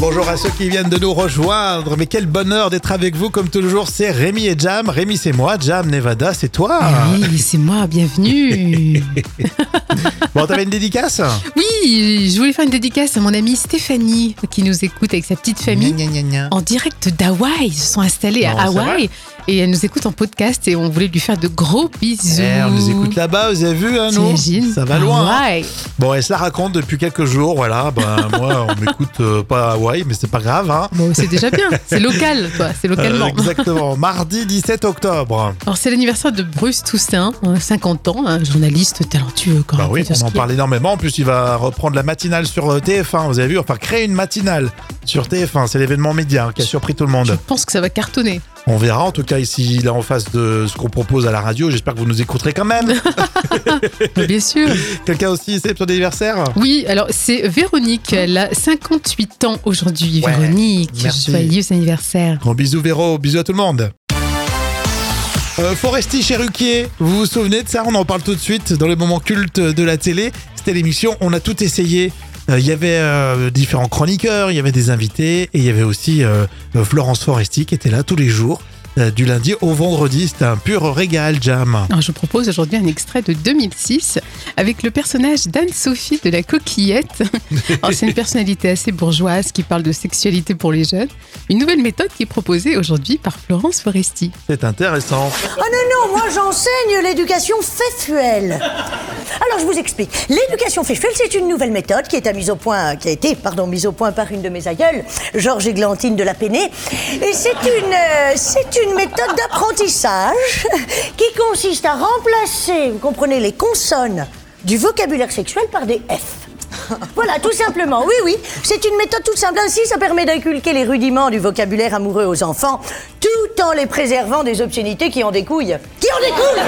bonjour à ceux qui viennent de nous rejoindre. Mais quel bonheur d'être avec vous comme toujours. C'est Rémi et Jam. Rémi, c'est moi. Jam, Nevada, c'est toi. Oui, c'est moi, bienvenue. Bon, t'avais une dédicace? Oui, je voulais faire une dédicace à mon amie Stéphanie qui nous écoute avec sa petite famille Gna, gna, gna, en direct d'Hawaï. Ils se sont installés Non, à Hawaï et elle nous écoute en podcast et on voulait lui faire de gros bisous. Eh, on nous écoute là-bas, vous avez vu, hein, T'imagines Ça va loin. hein. Bon, elle se la raconte depuis quelques jours, voilà. Ben, moi, on m'écoute euh, pas à Hawaï, mais c'est pas grave, hein. Bon, c'est déjà bien. C'est local, toi. C'est localement. Euh, exactement. Mardi 17 octobre. Alors, c'est l'anniversaire de Bruce Toussaint, hein, 50 ans, un journaliste talentueux quand Bah même. oui, faut dire on en parle énormément. En plus, il va reprendre la matinale sur euh, TF1. Vous avez vu, enfin, créer une matinale sur TF1. C'est l'événement média qui a surpris tout le Je monde. pense que ça va cartonner. On verra. En tout cas, ici, il est en face de ce qu'on propose à la radio. J'espère que vous nous écouterez quand même. Bien sûr. Quelqu'un aussi, c'est son anniversaire Oui, alors c'est Véronique, elle a 58 ans aujourd'hui. Ouais, Véronique, merci. joyeux anniversaire. Gros bisous, Véro. Bisous à tout le monde. Euh, Foresti Cheruquier, vous vous souvenez de ça? On en parle tout de suite dans les moments cultes de la télé. C'était l'émission On a tout essayé. Euh, Il y avait euh, différents chroniqueurs, il y avait des invités et il y avait aussi euh, Florence Foresti qui était là tous les jours, du lundi au vendredi. C'était un pur régal, Jam. Alors, je vous propose aujourd'hui un extrait de 2006 avec le personnage d'Anne-Sophie de la Coquillette. C'est une personnalité assez bourgeoise qui parle de sexualité pour les jeunes. Une nouvelle méthode qui est proposée aujourd'hui par Florence Foresti. C'est intéressant. Oh non, non, moi j'enseigne l'éducation feffuelle. Alors je vous explique. L'éducation feffuelle, c'est une nouvelle méthode qui, est mise au point, qui a été pardon, mise au point par une de mes aïeules, Georges Églantine de la Pénée. Et c'est une, euh, c'est une méthode d'apprentissage qui consiste à remplacer, vous comprenez, les consonnes du vocabulaire sexuel par des F. Voilà, tout simplement. Oui, oui. C'est une méthode toute simple. Ainsi, ça permet d'inculquer les rudiments du vocabulaire amoureux aux enfants, tout en les préservant des obscénités qui en découlent. Qui en découlent?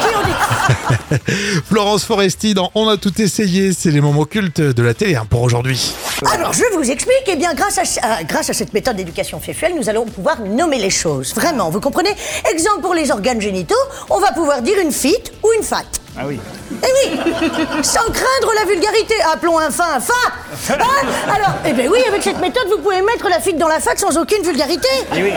Qui en découlent? Florence Foresti dans On a tout essayé. C'est les moments cultes de la télé hein, pour aujourd'hui. Alors, je vous explique. Eh bien, grâce à, grâce à cette méthode d'éducation feffuelle, nous allons pouvoir nommer les choses. Vraiment, vous comprenez? Exemple pour les organes génitaux, on va pouvoir dire une fite ou une fat. Ah oui. Eh oui Sans craindre la vulgarité, appelons un fin un fa. Hein Alors, eh bien oui, avec cette méthode, vous pouvez mettre la fite dans la fat sans aucune vulgarité. Eh oui.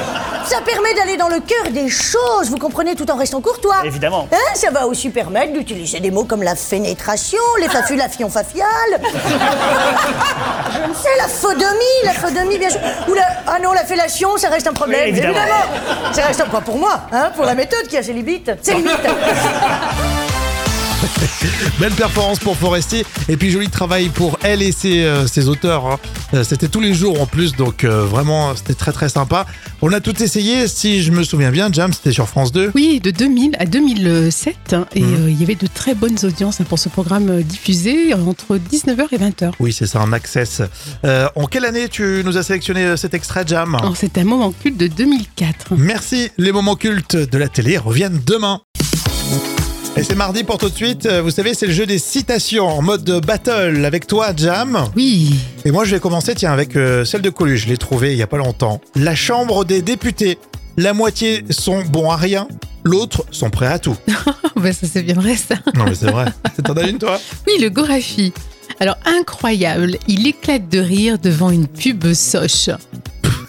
Ça permet d'aller dans le cœur des choses, vous comprenez, tout en restant courtois. Évidemment. Hein Ça va aussi permettre d'utiliser des mots comme la fénétration, les fafulations faciales C'est la phodomie, la phodomie, bien sûr. Ou la... Ah non, la fellation, ça reste un problème, Oui, évidemment. Ça reste un pas pour moi, hein, pour la méthode qui a ses limites. Ses limites Belle performance pour Foresti et puis joli travail pour elle et ses, euh, ses auteurs. hein. Euh, C'était tous les jours en plus, donc euh, vraiment c'était très très sympa. On a tout essayé, si je me souviens bien, Jam, c'était sur France 2. Oui, de 2000 à 2007. hein, et Mhm. euh, il y avait de très bonnes audiences hein, pour ce programme euh, diffusé euh, entre 19h et 20h. Oui, c'est ça, en access. Euh, en quelle année tu nous as sélectionné euh, cet extrait, Jam? Alors, c'est un moment culte de 2004. Merci, les moments cultes de la télé reviennent demain. Et c'est mardi pour tout de suite. Euh, Vous savez, c'est le jeu des citations en mode battle avec toi, Jam. Oui, Et moi, je vais commencer, tiens, avec euh, celle de Coluche. Je l'ai trouvée il y a pas longtemps. La Chambre des députés. La moitié sont bons à rien, l'autre sont prêts à tout. bah, ça c'est bien vrai ça. Non, mais c'est vrai. T'en as une, toi? Oui, le Gorafi. Alors incroyable, il éclate de rire devant une pub Soch.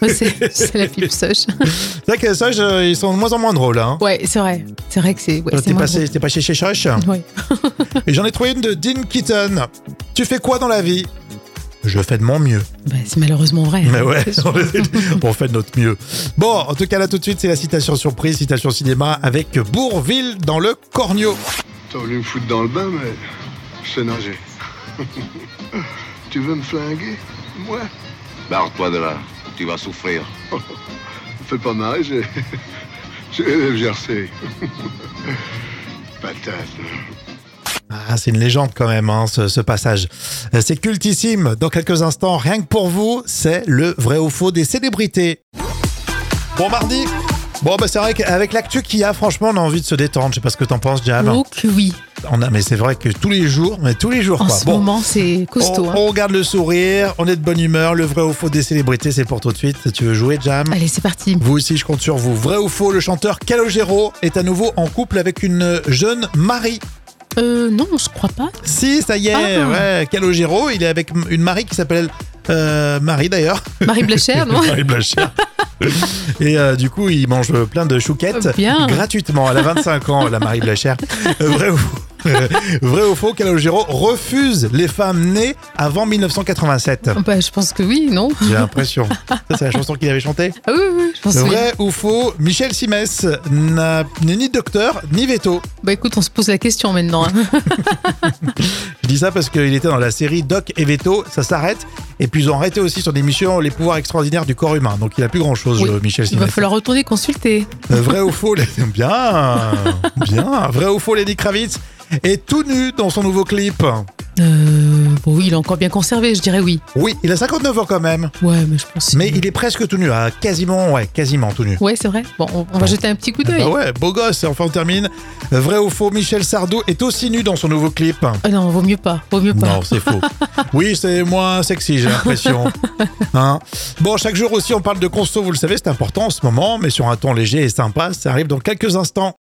C'est la pub Soch. C'est vrai que ça, je- ils sont de moins en moins drôles. Hein. Ouais, c'est vrai. C'est vrai que c'est. Ouais, T'es passé, t'es pas chez drôle. Ouais. Et j'en ai trouvé une de Dean Keaton. Tu fais quoi dans la vie? Je fais de mon mieux. Bah, c'est malheureusement vrai. Mais ouais, on fait de notre mieux. Bon, en tout cas, là, tout de suite, c'est la citation surprise, citation cinéma avec Bourville dans le Cornio. T'as voulu me foutre dans le bain, mais je sais nager. tu veux me flinguer? Moi? Barre-toi de là, tu vas souffrir. Fais pas mal, j'ai. J'ai le Jersey. Patate. Ah, c'est une légende quand même, hein, ce, ce passage. Euh, C'est cultissime. Dans quelques instants, rien que pour vous, c'est le vrai ou faux des célébrités. Bon, mardi. Bon, bah, c'est vrai qu'avec l'actu qu'il y a, franchement, on a envie de se détendre. Je sais pas ce que t'en penses, Jam. Que oui. On a, mais c'est vrai que tous les jours, mais tous les jours, En quoi. ce Bon, moment, c'est costaud. on, hein. on regarde le sourire, on est de bonne humeur. Le vrai ou faux des célébrités, c'est pour tout de suite. Tu veux jouer, Jam Allez, c'est parti. Vous aussi, je compte sur vous. Vrai ou faux, le chanteur Calogero est à nouveau en couple avec une jeune Marie. Euh, non, je crois pas. Si, ça y est, Ah. ouais. Calogero, il est avec une Marie qui s'appelle euh, Marie d'ailleurs. Marie Blachère, non Marie Blachère. Et euh, du coup, il mange plein de chouquettes Bien. gratuitement. Elle a 25 ans, la Marie Blachère. Euh, vrai, ou... vrai ou faux, Calogero refuse les femmes nées avant 1987 Bah, je pense que oui, non J'ai l'impression. Ça, c'est la chanson qu'il avait chantée. Ah oui, oui, je pense que oui. Vrai ou faux, Michel Simès n'a- n'est ni docteur ni veto. Bah écoute, on se pose la question maintenant. hein. Je dis ça parce qu'il était dans la série Doc et Veto, ça s'arrête. Et puis ils ont arrêté aussi son émission Les pouvoirs extraordinaires du corps humain. Donc il a plus grand chose, Oui. Michel Il va Simès. falloir retourner consulter. Euh, Vrai ou faux, les- bien, bien. Vrai ou faux, Lenny Kravitz est tout nu dans son nouveau clip. Euh, bon, oui, il est encore bien conservé, je dirais oui. Oui, il a 59 ans quand même, Ouais, mais je pense. mais il est presque tout nu, ah, quasiment, ouais, quasiment tout nu. Ouais, c'est vrai. Bon, on, on va jeter un petit coup d'œil. Bah ouais, beau gosse, et enfin on termine. Vrai ou faux, Michel Sardou est aussi nu dans son nouveau clip. Ah non, vaut mieux pas. Vaut mieux pas. Non, c'est faux. Oui, c'est moins sexy, j'ai l'impression. Hein bon, chaque jour aussi, on parle de conso, vous le savez, c'est important en ce moment, mais sur un ton léger et sympa, ça arrive dans quelques instants.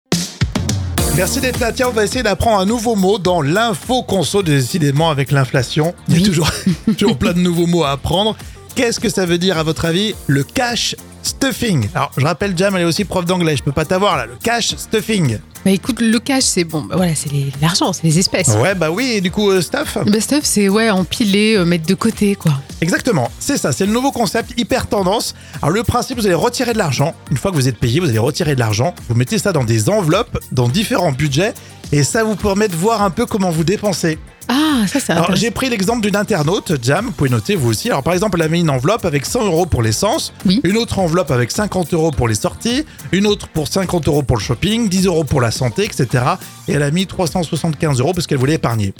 Merci d'être là. Tiens, on va essayer d'apprendre un nouveau mot dans l'info conso, décidément avec l'inflation. Il y a Oui. toujours, toujours plein de nouveaux mots à apprendre. Qu'est-ce que ça veut dire à votre avis Le cash stuffing? Alors, je rappelle, Jam, elle est aussi prof d'anglais. Je peux pas t'avoir là. Le cash stuffing. Bah écoute, le cash, c'est bon. Bah, voilà, c'est les- l'argent, c'est les espèces. Ouais, bah oui. Et du coup, euh, stuff Bah stuff, c'est ouais, empiler, euh, mettre de côté, quoi. Exactement, c'est ça, c'est le nouveau concept hyper tendance. Alors le principe, vous allez retirer de l'argent. Une fois que vous êtes payé, vous allez retirer de l'argent. Vous mettez ça dans des enveloppes, dans différents budgets, et ça vous permet de voir un peu comment vous dépensez. Ah, ça, c'est Alors j'ai pris l'exemple d'une internaute, Jam, vous pouvez noter vous aussi. Alors par exemple, elle a mis une enveloppe avec 100 euros pour l'essence, Oui. une autre enveloppe avec 50 euros pour les sorties, une autre pour 50 euros pour le shopping, 10 euros pour la santé, etc. Et elle a mis 375 euros parce qu'elle voulait épargner.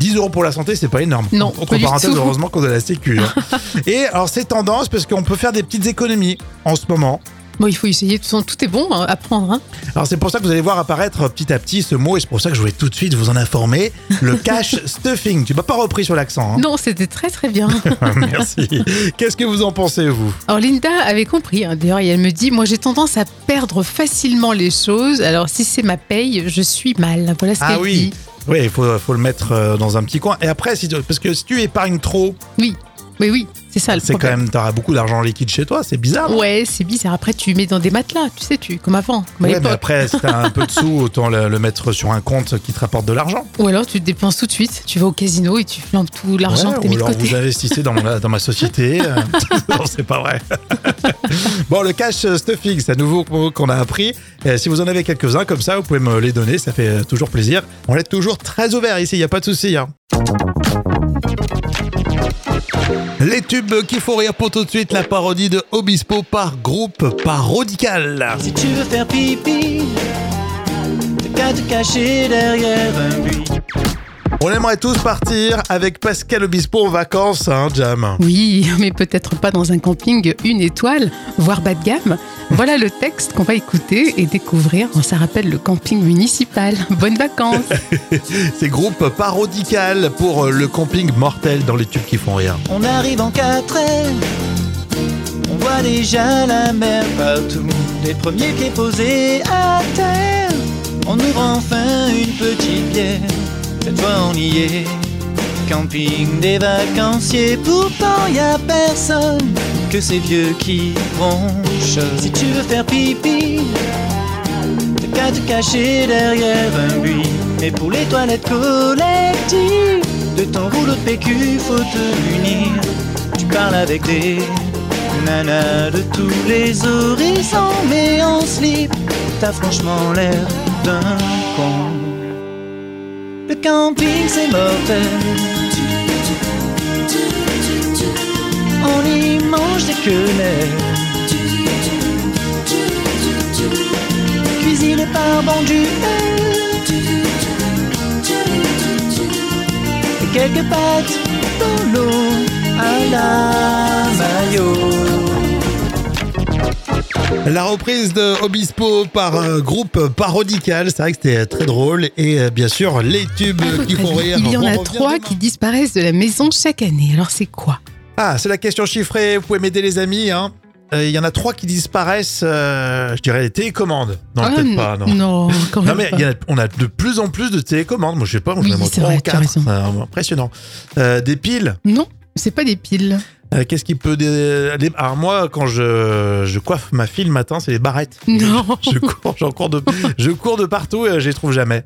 10 euros pour la santé, c'est pas énorme. Non, Entre parenthèses, heureusement qu'on a la sécu. hein. Et alors c'est tendance parce qu'on peut faire des petites économies en ce moment. Bon, il faut essayer. Façon, tout est bon hein, à prendre. Hein. Alors c'est pour ça que vous allez voir apparaître petit à petit ce mot et c'est pour ça que je voulais tout de suite vous en informer. Le cash stuffing. Tu m'as pas repris sur l'accent. Hein Non, c'était très très bien. Merci. Qu'est-ce que vous en pensez vous? Alors Linda avait compris. hein. D'ailleurs, elle me dit, moi j'ai tendance à perdre facilement les choses. Alors si c'est ma paye, je suis mal. Voilà ce Ah qu'elle oui. dit. Oui, il faut, faut le mettre euh, dans un petit coin. Et après, si tu- parce que si tu épargnes trop, Oui, oui, oui, c'est ça le c'est quand même, t'auras beaucoup d'argent liquide chez toi, c'est bizarre. Ouais, c'est bizarre. Après, tu mets dans des matelas, tu sais, tu comme avant, comme à Ouais, mais après, si t'as un peu de sous, autant le, le mettre sur un compte qui te rapporte de l'argent. Ou alors tu te dépenses tout de suite. Tu vas au casino et tu flambes tout l'argent Ouais, que t'as ou mis de alors côté. vous investissez dans, mon- dans ma société. euh, non, c'est pas vrai. bon, le cash stuffing, c'est un nouveau mot qu'on a appris. Euh, si vous en avez quelques-uns comme ça, vous pouvez me les donner, ça fait euh, toujours plaisir. On est toujours très ouvert ici, il n'y a pas de souci. hein. Les tubes qu'il faut rire pour tout de suite, la parodie de Obispo par groupe parodical. Si tu veux faire pipi, derrière un. On aimerait tous partir avec Pascal Obispo en vacances, hein, Jam. Oui, mais peut-être pas dans un camping une étoile, voire bas de gamme. Voilà le texte qu'on va écouter et découvrir. Ça rappelle le camping municipal. Bonnes vacances C'est groupe parodical pour euh, le camping mortel dans les tubes qui font rire. On arrive en 4 ailes, on voit déjà la mer partout. Des premiers pieds posés à terre, on ouvre enfin une petite bière. Cette fois on y est, camping des vacanciers. Pourtant y a personne que ces vieux qui bronchent. Si tu veux faire pipi, t'as qu'à te cacher derrière un buis. Mais pour les toilettes collectives, de ton rouleau de PQ, faut te munir. Tu parles avec des nanas de tous les horizons, mais en slip, t'as franchement l'air d'un con. Le camping c'est mortel. On y mange des quenelles. Cuisiné par bon. Et quelques pattes dans l'eau à la maillot. La reprise de Obispo par un groupe parodical, c'est vrai que c'était très drôle. Et euh, bien sûr, les tubes votre qui font rire. Il y en a trois demain. qui disparaissent de la maison chaque année. Alors c'est quoi? Ah, c'est la question chiffrée. Vous pouvez m'aider, les amis. hein. Euh, Il y en a trois qui disparaissent, euh, je dirais, les télécommandes. Non, Ah, peut-être pas, non. Non, quand Non même mais pas. il y en a- on a de plus en plus de télécommandes. Moi je sais pas, moi Oui, j'en ai ou impressionnant. Des piles? Non, c'est pas des piles. Euh, Qu'est-ce qui peut... dé- les- Alors moi, quand je, je coiffe ma fille le matin, c'est les barrettes. Non. Je cours, j'en cours de, je cours de partout et je les trouve jamais.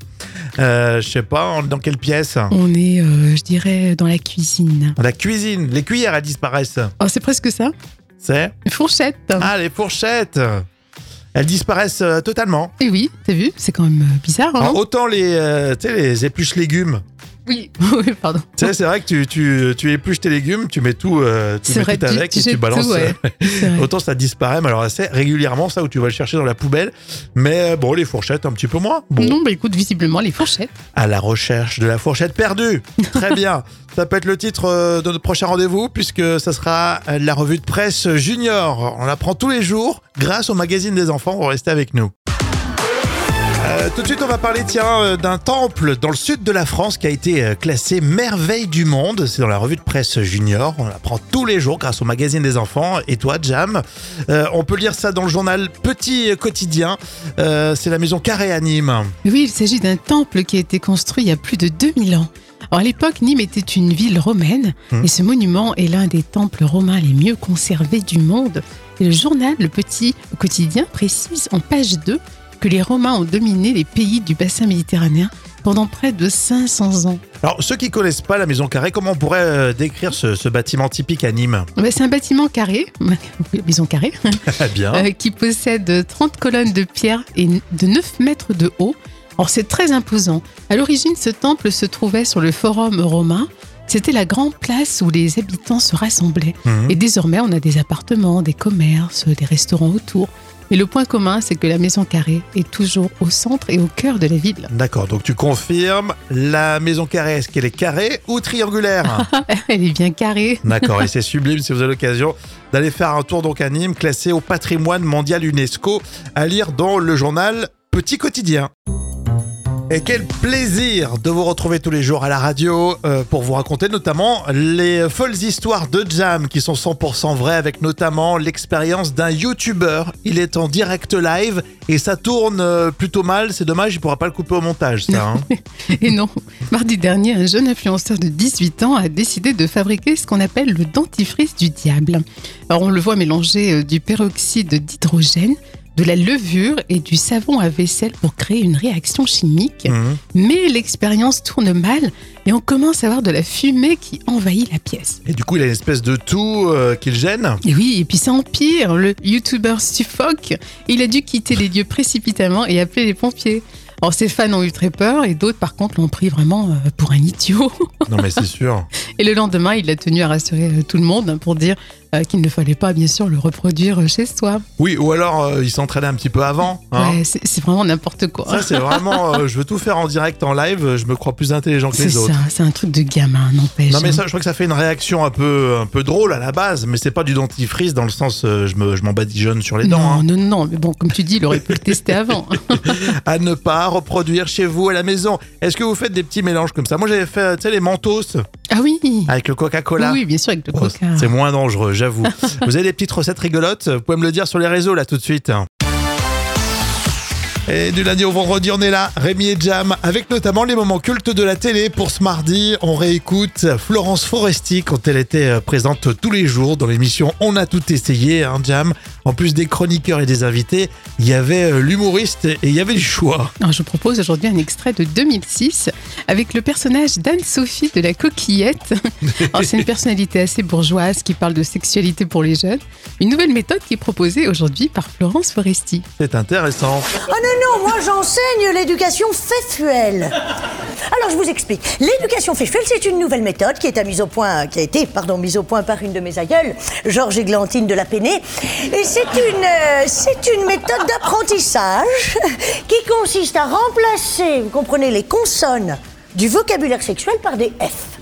Euh, je sais pas, dans quelle pièce? On est, euh, je dirais, dans la cuisine. La cuisine. Les cuillères, elles disparaissent. Oh, c'est presque ça. C'est? Une fourchette. Ah, les fourchettes Elles disparaissent euh, totalement. Et oui, t'as vu C'est quand même bizarre, hein Alors, autant les, euh, tu sais, les épluches légumes. Oui, oui, pardon. Tu sais, c'est vrai que tu, tu, tu épluches tes légumes, tu mets tout, euh, tu C'est mets vrai, tout avec tu et tu balances. tout, ouais. euh, C'est. Autant ça disparaît, mais alors assez régulièrement, ça, où tu vas le chercher dans la poubelle. Mais euh, bon, les fourchettes, un petit peu moins. Bon, Non, bah écoute, visiblement, les fourchettes. à la recherche de la fourchette perdue. Très bien. Ça peut être le titre de notre prochain rendez-vous, puisque ça sera la revue de presse junior. On l'apprend tous les jours grâce au magazine des enfants. Vous restez avec nous. Euh, tout de suite, on va parler tiens euh, d'un temple dans le sud de la France qui a été euh, classé merveille du monde. C'est dans la revue de presse junior. On l'apprend tous les jours grâce au magazine des enfants. Et toi, Jam, Euh, on peut lire ça dans le journal Petit Quotidien. Euh, C'est la maison Carré à Nîmes. Oui, il s'agit d'un temple qui a été construit il y a plus de 2000 ans. Alors à l'époque, Nîmes était une ville romaine Hmm. et ce monument est l'un des temples romains les mieux conservés du monde. Et le journal Le Petit Quotidien précise en page 2 que les Romains ont dominé les pays du bassin méditerranéen pendant près de 500 ans. Alors, ceux qui connaissent pas la maison Carré, comment on pourrait euh, décrire ce, ce bâtiment typique à Nîmes? C'est un bâtiment carré, maison carrée, bien. euh, qui possède 30 colonnes de pierre et de 9 mètres de haut. Alors c'est très imposant. À l'origine, ce temple se trouvait sur le forum romain. C'était la grande place où les habitants se rassemblaient. Mhm. Et désormais, on a des appartements, des commerces, des restaurants autour. Mais le point commun, c'est que la maison carrée est toujours au centre et au cœur de la ville. D'accord, donc tu confirmes, la maison Carré, est-ce qu'elle est carrée ou triangulaire Elle est bien carrée. D'accord, et c'est sublime si vous avez l'occasion d'aller faire un tour donc à Nîmes, classé au patrimoine mondial UNESCO, à lire dans le journal Petit Quotidien. Et quel plaisir de vous retrouver tous les jours à la radio euh, pour vous raconter notamment les folles histoires de Jam qui sont 100% vraies avec notamment l'expérience d'un YouTuber. Il est en direct live et ça tourne euh, plutôt mal, c'est dommage, il pourra pas le couper au montage hein. Et non, mardi dernier, un jeune influenceur de 18 ans a décidé de fabriquer ce qu'on appelle le dentifrice du diable. Alors on le voit mélanger euh, du peroxyde d'hydrogène, de la levure et du savon à vaisselle pour créer une réaction chimique. Mhm. Mais l'expérience tourne mal et on commence à avoir de la fumée qui envahit la pièce. Et du coup, il a une espèce de tout euh, qui le gêne. Et oui, et puis ça empire. Le youtubeur suffoque. Il a dû quitter les lieux précipitamment et appeler les pompiers. Alors ses fans ont eu très peur et d'autres par contre l'ont pris vraiment euh, pour un idiot. Non mais c'est sûr. Et le lendemain, il a tenu à rassurer euh, tout le monde hein, pour dire qu'il ne fallait pas bien sûr le reproduire euh, chez soi. Oui, ou alors euh, il s'entraînait un petit peu avant. hein. Ouais, c'est c'est vraiment n'importe quoi. Ça, c'est vraiment. euh, je veux tout faire en direct, en live. euh, Je me crois plus intelligent que C'est les ça, autres. c'est un truc de gamin, n'empêche. Non mais hein. ça, je crois que ça fait une réaction un peu, un peu drôle à la base, mais c'est pas du dentifrice dans le sens euh, je me, je m'en badigeonne sur les dents. non, hein. non, non, mais bon, comme tu dis, il aurait pu le tester avant. À ne pas reproduire chez vous à la maison. Est-ce que vous faites des petits mélanges comme ça? Moi j'avais fait, tu sais, les mentos Ah oui, avec le Coca-Cola. oui, bien sûr, avec le Oh, coca. c'est moins dangereux, j'avoue. vous avez des petites recettes rigolotes Vous pouvez me le dire sur les réseaux là tout de suite. Et du lundi au vendredi, on est là, Rémi et Jam, avec notamment les moments cultes de la télé. Pour ce mardi, on réécoute Florence Foresti quand elle était euh, présente tous les jours dans l'émission On a tout essayé, hein, Jam. En plus des chroniqueurs et des invités, il y avait euh, l'humoriste et il y avait du choix. Alors, je vous propose aujourd'hui un extrait de 2006 avec le personnage d'Anne-Sophie de la Coquillette. Alors, C'est une personnalité assez bourgeoise qui parle de sexualité pour les jeunes. Une nouvelle méthode qui est proposée aujourd'hui par Florence Foresti. C'est intéressant. Oh non, non, moi j'enseigne l'éducation feffuelle. Alors je vous explique. L'éducation feffuelle, c'est une nouvelle méthode qui, est à mise au point, qui a été pardon, mise au point par une de mes aïeules, Georges Églantine de la Pénée. Et c'est une, euh, c'est une méthode d'apprentissage qui consiste à remplacer, vous comprenez, les consonnes du vocabulaire sexuel par des F.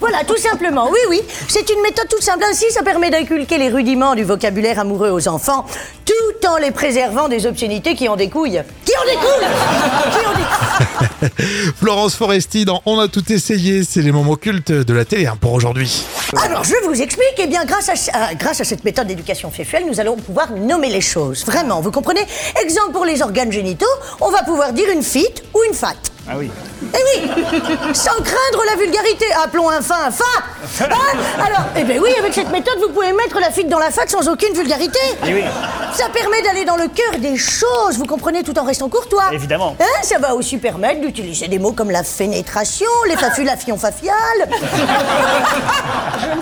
Voilà, tout simplement. Oui, oui. C'est une méthode toute simple. Ainsi, ça permet d'inculquer les rudiments du vocabulaire amoureux aux enfants, tout en les préservant des obscénités qui. Qui en découlent Qui en découlent Florence Foresti dans On a tout essayé, c'est les moments cultes de la télé hein, pour aujourd'hui. Alors, je vous explique. Eh bien, grâce à, à- grâce à cette méthode d'éducation sexuelle, nous allons pouvoir nommer les choses. Vraiment, vous comprenez? Exemple pour les organes génitaux, on va pouvoir dire une fite ou une fat. Ah oui. Eh oui Sans craindre la vulgarité. Appelons un fin un fin Hein Alors, eh ben oui, avec cette méthode, vous pouvez mettre la fille dans la fac sans aucune vulgarité. Eh oui. Ça permet d'aller dans le cœur des choses, vous comprenez, tout en restant courtois. Évidemment. Hein, ça va aussi permettre d'utiliser des mots comme la fénétration, les fafulafions faciales.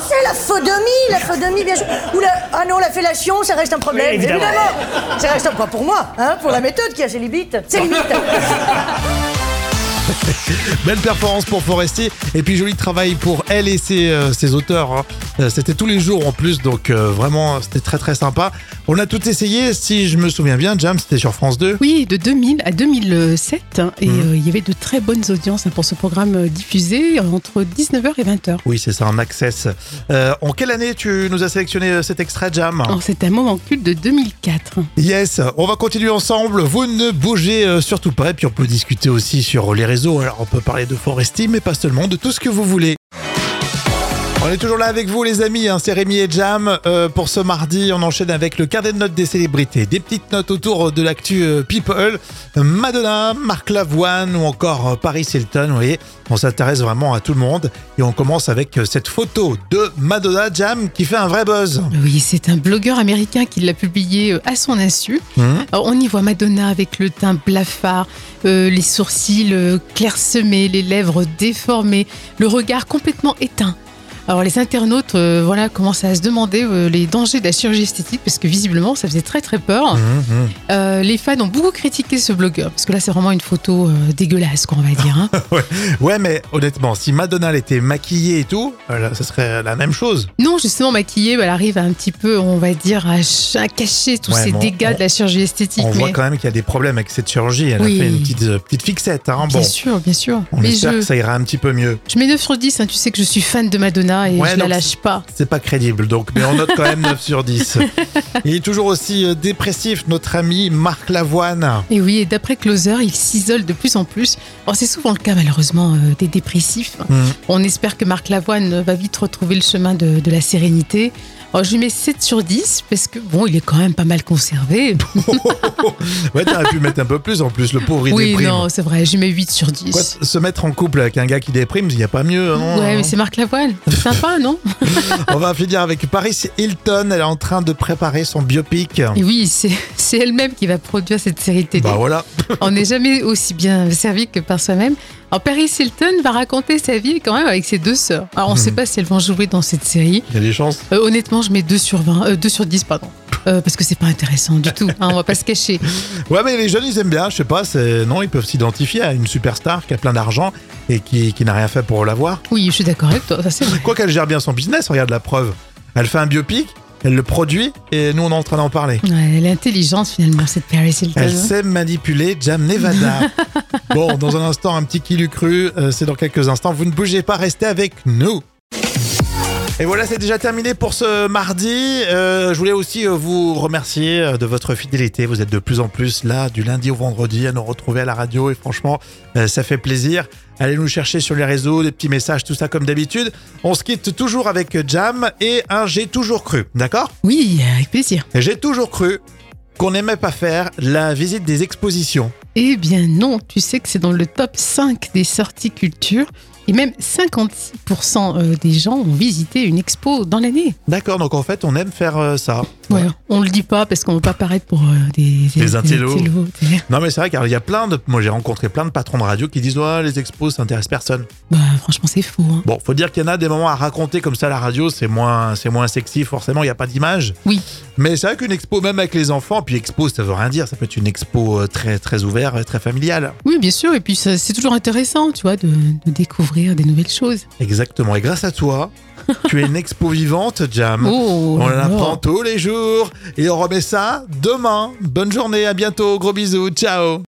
C'est la phodomie, la phodomie, bien sûr. Ou la... Ah non, la fellation, ça reste un problème. Oui, évidemment. Ça reste un pas pour moi, hein, pour la méthode qui a ses limites. Ses limites. Belle performance pour Forestier et puis joli travail pour elle et ses, euh, ses auteurs. hein. Euh, C'était tous les jours en plus, donc euh, vraiment c'était très très sympa. On a tout essayé, si je me souviens bien, Jam, c'était sur France 2. Oui, de 2000 à 2007. hein, et Mhm. euh, il y avait de très bonnes audiences hein, pour ce programme euh, diffusé entre 19h et 20h. Oui, c'est ça, en access. Euh, en quelle année tu nous as sélectionné euh, cet extrait, Jam? Alors, c'est un moment culte de 2004. Yes, on va continuer ensemble. Vous ne bougez euh, surtout pas. Et puis on peut discuter aussi sur les réseaux. Alors on peut parler de Foresti, mais pas seulement, de tout ce que vous voulez. On est toujours là avec vous les amis, hein, c'est Rémi et Jam. Euh, pour ce mardi, on enchaîne avec le carnet de notes des célébrités. Des petites notes autour de l'actu euh, People. Madonna, Marc Lavoine ou encore euh, Paris Hilton, vous voyez. On s'intéresse vraiment à tout le monde. Et on commence avec cette photo de Madonna Jam qui fait un vrai buzz. Oui, c'est un blogueur américain qui l'a publié à son insu. Alors, on y voit Madonna avec le teint blafard, les sourcils clairsemés, les lèvres déformées, le regard complètement éteint. Alors les internautes euh, voilà, commencent à se demander euh, les dangers de la chirurgie esthétique parce que visiblement ça faisait très très peur. Mhm, mhm. Euh, les fans ont beaucoup critiqué ce blogueur parce que là c'est vraiment une photo dégueulasse quoi on va dire. hein. Ouais, mais honnêtement, si Madonna elle était maquillée et tout, ça serait la même chose. non justement maquillée, elle arrive un petit peu on va dire à, ch- à cacher tous Ouais, ces bon, dégâts on- de la chirurgie esthétique. On voit quand même qu'il y a des problèmes avec cette chirurgie. Elle Oui. a fait une petite, petite fixette. Hein. Bien Bon, sûr, bien sûr. on Mais espère je, que ça ira un petit peu mieux. je mets 9 sur 10, hein, tu sais que je suis fan de Madonna et Ouais, je la lâche pas. C'est pas crédible, donc, mais on note quand même 9 sur 10. Il est toujours aussi euh, dépressif, notre ami Marc Lavoine. Et oui, et d'après Closer, il s'isole de plus en plus. Alors c'est souvent le cas malheureusement euh, des dépressifs. Mm. On espère que Marc Lavoine va vite retrouver le chemin de, de la sérénité. Alors je lui mets 7 sur 10 parce que bon, il est quand même pas mal conservé. ouais, t'aurais pu mettre un peu plus en plus, le pauvre il oui, déprime. non, c'est vrai, je lui mets 8 sur 10. Quoi, se mettre en couple avec un gars qui déprime, il n'y a pas mieux, non ouais, mais c'est Marc Lavoine. C'est sympa, non On va finir avec Paris Hilton. Elle est en train de préparer son biopic. Et oui, c'est elle-même qui va produire cette série télé. Bah voilà. On n'est jamais aussi bien servi que par soi-même. Alors Paris Hilton va raconter sa vie quand même avec ses deux sœurs. Alors on ne sait pas si elles vont jouer dans cette série. Il y a des chances. Euh, honnêtement, je mets 2 sur 20, euh, 2 sur 10, pardon. Euh, parce que c'est pas intéressant du tout, hein, on va pas se cacher. Ouais, mais les jeunes, ils aiment bien. Je sais pas, c'est non, ils peuvent s'identifier à une superstar qui a plein d'argent et qui, qui n'a rien fait pour l'avoir. Oui, je suis d'accord avec toi, ça c'est vrai. Quoi qu'elle gère bien son business, regarde la preuve. Elle fait un biopic, elle le produit et nous, on est en train d'en parler. Ouais, elle est intelligente finalement, cette Paris Hilton. Elle sait manipuler Jam Nevada. bon, dans un instant, un petit qui cru. euh, c'est dans quelques instants. Vous ne bougez pas, restez avec nous. Et voilà, c'est déjà terminé pour ce mardi. Euh, je voulais aussi euh, vous remercier euh, de votre fidélité. Vous êtes de plus en plus là, du lundi au vendredi, à nous retrouver à la radio. Et franchement, ça fait plaisir. Allez nous chercher sur les réseaux, des petits messages, tout ça comme d'habitude. On se quitte toujours avec Jam et un J'ai toujours cru. D'accord? Oui, avec plaisir. J'ai toujours cru qu'on n'aimait pas faire la visite des expositions. Eh bien non, tu sais que c'est dans le top 5 des sorties culture. Et même 56% euh, des gens ont visité une expo dans l'année. D'accord, donc en fait, on aime faire euh, ça. Ouais, on le dit pas parce qu'on veut pas paraître pour euh, des, Des intellos. Non, mais c'est vrai qu'il y a plein de. Moi, j'ai rencontré plein de patrons de radio qui disent Ouais, les expos, ça intéresse personne. Bah, franchement, c'est faux. hein. Bon, faut dire qu'il y en a des moments à raconter comme ça à la radio, c'est moins, c'est moins sexy, forcément, il n'y a pas d'image. Oui. Mais c'est vrai qu'une expo, même avec les enfants, puis expo, ça veut rien dire, ça peut être une expo très, très ouverte, très familiale. Oui, bien sûr. Et puis, c'est toujours intéressant, tu vois, de, de découvrir des nouvelles choses. Exactement. Et grâce à toi, tu es une expo vivante, Jam. Oh, on l'apprend tous les jours et on remet ça demain. Bonne journée, à bientôt, gros bisous, ciao